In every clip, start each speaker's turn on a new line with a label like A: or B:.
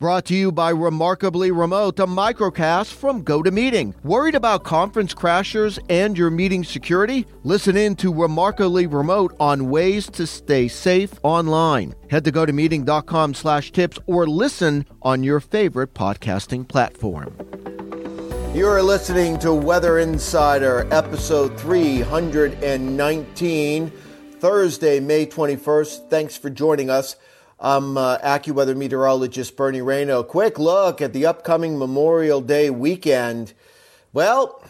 A: Brought to you by Remarkably Remote, a microcast from GoToMeeting. Worried about conference crashers and your meeting security? Listen in to Remarkably Remote on ways to stay safe online. Head to gotomeeting.com slash tips or listen on your favorite podcasting platform. You're listening to Weather Insider, episode 319, Thursday, May 21st. Thanks for joining us. I'm uh, AccuWeather meteorologist Bernie Rayno. Quick look at the upcoming Memorial Day weekend. Well,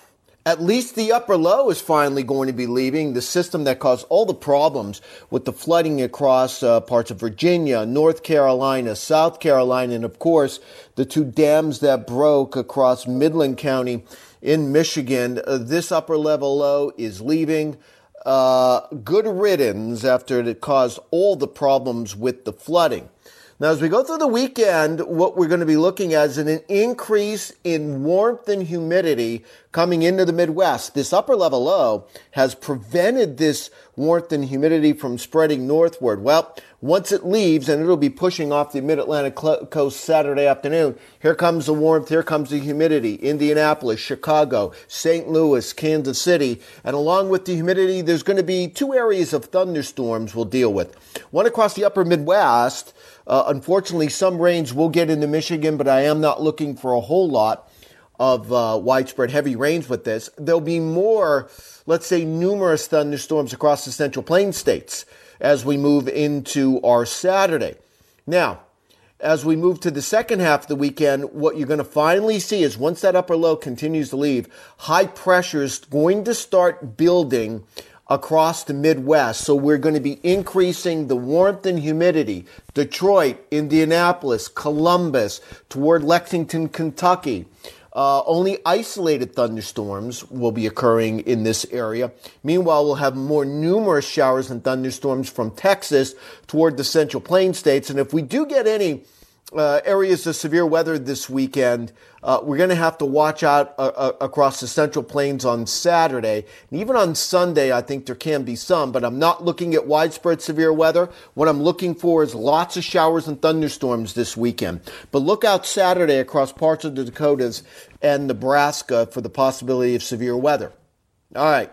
A: at least the upper low is finally going to be leaving. The system that caused all the problems with the flooding across uh, parts of Virginia, North Carolina, South Carolina, and of course, the two dams that broke across Midland County in Michigan. Uh, this upper level low is leaving. Uh, good riddance after it caused all the problems with the flooding. Now, as we go through the weekend, what we're going to be looking at is an increase in warmth and humidity coming into the Midwest. This upper level low has prevented this warmth and humidity from spreading northward. Well, once it leaves, and it'll be pushing off the mid-Atlantic coast Saturday afternoon, here comes the warmth, here comes the humidity. Indianapolis, Chicago, St. Louis, Kansas City, and along with the humidity, there's going to be two areas of thunderstorms we'll deal with. One across the upper Midwest, uh, unfortunately, some rains will get into Michigan, but I am not looking for a whole lot of uh, widespread heavy rains with this. There'll be more, let's say, numerous thunderstorms across the Central plain states as we move into our Saturday. Now, as we move to the second half of the weekend, what you're going to finally see is once that upper low continues to leave, high pressure is going to start building across the Midwest. So we're going to be increasing the warmth and humidity. Detroit, Indianapolis, Columbus, toward Lexington, Kentucky. Uh, only isolated thunderstorms will be occurring in this area. Meanwhile, we'll have more numerous showers and thunderstorms from Texas toward the Central Plain states. And if we do get any uh, areas of severe weather this weekend. Uh, we're going to have to watch out uh, uh, across the Central Plains on Saturday. And even on Sunday, I think there can be some, but I'm not looking at widespread severe weather. What I'm looking for is lots of showers and thunderstorms this weekend. But look out Saturday across parts of the Dakotas and Nebraska for the possibility of severe weather. All right.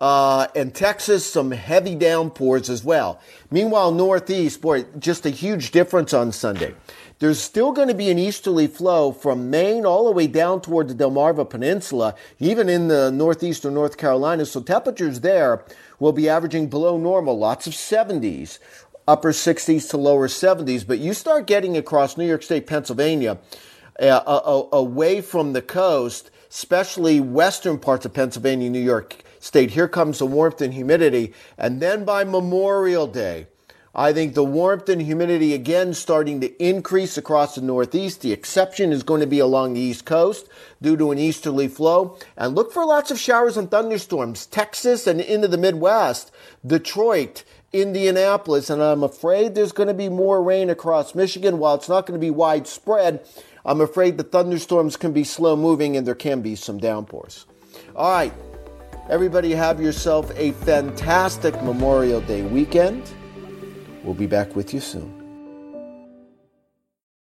A: Uh, and Texas, some heavy downpours as well. Meanwhile, Northeast, boy, just a huge difference on Sunday. There's still going to be an easterly flow from Maine all the way down toward the Delmarva Peninsula, even in the northeastern North Carolina. So temperatures there will be averaging below normal, lots of 70s, upper 60s to lower 70s. But you start getting across New York State, Pennsylvania, uh, uh, away from the coast, especially western parts of Pennsylvania, New York State. Here comes the warmth and humidity. And then by Memorial Day, I think the warmth and humidity again starting to increase across the Northeast. The exception is going to be along the East Coast due to an easterly flow. And look for lots of showers and thunderstorms. Texas and into the Midwest, Detroit, Indianapolis, and I'm afraid there's going to be more rain across Michigan. While it's not going to be widespread, I'm afraid the thunderstorms can be slow moving and there can be some downpours. All right. Everybody have yourself a fantastic Memorial Day weekend. We'll be back with you soon.